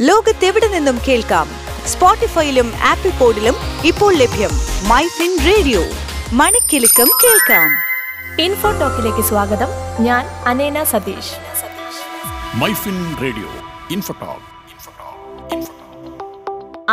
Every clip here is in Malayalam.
ലോകത്തെവിടെ നിന്നും കേൾക്കാം? സ്പോട്ടിഫൈയിലും ആപ്പിൾ പോഡിലും ഇപ്പോൾ ലഭ്യം മൈ ഫിൻ റേഡിയോ. മണിക്കെലക്കം കേൾക്കാം. ഇൻഫോ ടോക്കിലേക്ക് സ്വാഗതം. ഞാൻ അനേന Satheesh. MyFin radio Infotalk.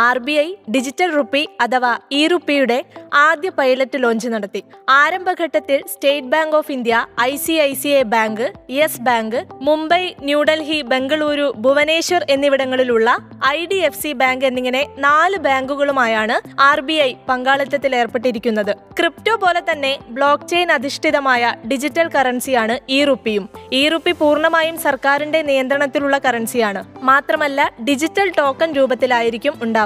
R B I digital rupee അഥവാ ഇ റുപ്പിയുടെ ആദ്യ പൈലറ്റ് ലോഞ്ച് നടത്തി. ആരംഭഘട്ടത്തിൽ State Bank of India I C I C I bank Yes bank Mumbai New Delhi Bengaluru Bhubaneswar എന്നിവിടങ്ങളിലുള്ള I D F C bank എന്നിങ്ങനെ നാല് ബാങ്കുകളുമായാണ് ആർ ബി ഐ പങ്കാളിത്തത്തിൽ ഏർപ്പെട്ടിരിക്കുന്നത്. ക്രിപ്റ്റോ പോലെ തന്നെ ബ്ലോക്ക് ചെയിൻ അധിഷ്ഠിതമായ ഡിജിറ്റൽ കറൻസിയാണ് ഇ റുപ്പിയും. ഇ റുപ്പി പൂർണമായും സർക്കാരിന്റെ നിയന്ത്രണത്തിലുള്ള കറൻസിയാണ്. മാത്രമല്ല ഡിജിറ്റൽ ടോക്കൺ രൂപത്തിലായിരിക്കും ഉണ്ടാവുക.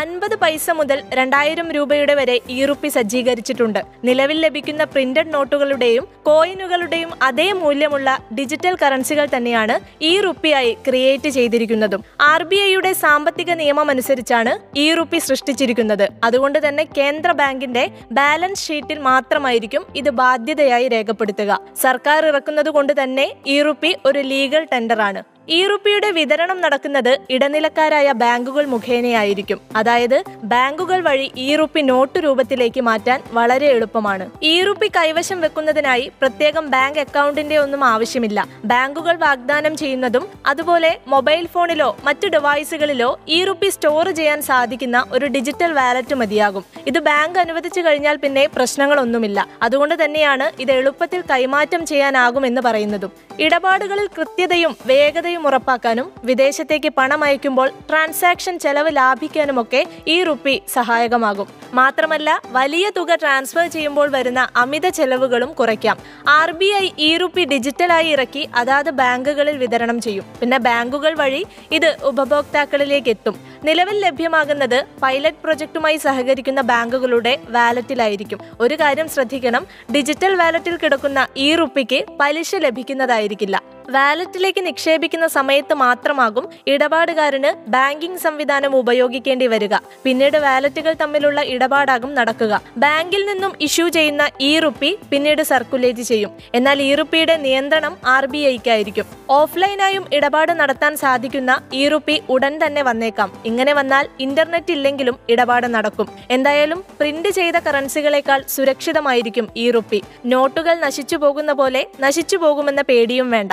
അൻപത് പൈസ മുതൽ രണ്ടായിരം രൂപയുടെ വരെ ഇ റുപ്പി സജ്ജീകരിച്ചിട്ടുണ്ട്. നിലവിൽ ലഭിക്കുന്ന പ്രിന്റഡ് നോട്ടുകളുടെയും കോയിനുകളുടെയും അതേ മൂല്യമുള്ള ഡിജിറ്റൽ കറൻസികൾ തന്നെയാണ് ഇ റുപ്പിയായി ക്രിയേറ്റ് ചെയ്തിരിക്കുന്നതും. ആർ ബി ഐയുടെ സാമ്പത്തിക നിയമം അനുസരിച്ചാണ് ഇ റുപ്പി സൃഷ്ടിച്ചിരിക്കുന്നത്. അതുകൊണ്ട് തന്നെ കേന്ദ്ര ബാങ്കിന്റെ ബാലൻസ് ഷീറ്റിൽ മാത്രമായിരിക്കും ഇത് ബാധ്യതയായി രേഖപ്പെടുത്തുക. സർക്കാർ ഇറക്കുന്നത് കൊണ്ട് തന്നെ ഇ റുപ്പി ഒരു ലീഗൽ ടെൻഡറാണ്. ഇ റുപ്പിയുടെ വിതരണം നടക്കുന്നത് ഇടനിലക്കാരായ ബാങ്കുകൾ മുഖേനയായിരിക്കും. അതായത് ബാങ്കുകൾ വഴി ഇ റുപ്പി നോട്ട് രൂപത്തിലേക്ക് മാറ്റാൻ വളരെ എളുപ്പമാണ്. ഇ റുപ്പി കൈവശം വെക്കുന്നതിനായി പ്രത്യേകം ബാങ്ക് അക്കൗണ്ടിന്റെ ഒന്നും ആവശ്യമില്ല. ബാങ്കുകൾ വാഗ്ദാനം ചെയ്യുന്നതും അതുപോലെ മൊബൈൽ ഫോണിലോ മറ്റു ഡിവൈസുകളിലോ ഇ റുപ്പി സ്റ്റോർ ചെയ്യാൻ സാധിക്കുന്ന ഒരു ഡിജിറ്റൽ വാലറ്റ് മതിയാകും. ഇത് ബാങ്ക് അനുവദിച്ചു കഴിഞ്ഞാൽ പിന്നെ പ്രശ്നങ്ങളൊന്നുമില്ല. അതുകൊണ്ട് തന്നെയാണ് ഇത് എളുപ്പത്തിൽ കൈമാറ്റം ചെയ്യാനാകുമെന്ന് പറയുന്നതും. ഇടപാടുകളിൽ കൃത്യതയും വേഗതയും ഉറപ്പാക്കാനും വിദേശത്തേക്ക് പണം അയക്കുമ്പോൾ ട്രാൻസാക്ഷൻ ചെലവ് ലാഭിക്കാനുമൊക്കെ ഈ റുപ്പി സഹായകമാകും. മാത്രമല്ല വലിയ തുക ട്രാൻസ്ഫർ ചെയ്യുമ്പോൾ വരുന്ന അമിത ചെലവുകളും കുറയ്ക്കാം. R B I e rupee ഡിജിറ്റലായി ഇറക്കി അതാത് ബാങ്കുകളിൽ വിതരണം ചെയ്യും. പിന്നെ ബാങ്കുകൾ വഴി ഇത് ഉപഭോക്താക്കളിലേക്ക് എത്തും നിലവിൽ ലഭ്യമാകുന്നത് പൈലറ്റ് പ്രൊജക്ടുമായി സഹകരിക്കുന്ന ബാങ്കുകളുടെ വാലറ്റിലായിരിക്കും. ഒരു കാര്യം ശ്രദ്ധിക്കണം ഡിജിറ്റൽ വാലറ്റിൽ കിടക്കുന്ന ഈ റുപ്പിക്ക് പലിശ ಆಗಿಲ್ಲ വാലറ്റിലേക്ക് നിക്ഷേപിക്കുന്ന സമയത്ത് മാത്രമാകും ഇടപാടുകാരന് ബാങ്കിംഗ് സംവിധാനം ഉപയോഗിക്കേണ്ടി വരിക. പിന്നീട് വാലറ്റുകൾ തമ്മിലുള്ള ഇടപാടാകും നടക്കുക. ബാങ്കിൽ നിന്നും ഇഷ്യൂ ചെയ്യുന്ന ഇ റുപ്പി പിന്നീട് സർക്കുലേറ്റ് ചെയ്യും. എന്നാൽ ഇ റുപ്പിയുടെ നിയന്ത്രണം ആർ ബി ഐക്കായിരിക്കും. ഓഫ്ലൈനായും ഇടപാട് നടത്താൻ സാധിക്കുന്ന ഇ റുപ്പി ഉടൻ തന്നെ വന്നേക്കാം. ഇങ്ങനെ വന്നാൽ ഇന്റർനെറ്റ് ഇല്ലെങ്കിലും ഇടപാട് നടക്കും. എന്തായാലും പ്രിന്റ് ചെയ്ത കറൻസികളെക്കാൾ സുരക്ഷിതമായിരിക്കും ഇ റുപ്പി. നോട്ടുകൾ നശിച്ചു പോകുന്ന പോലെ നശിച്ചു പോകുമെന്ന പേടിയും വേണ്ട.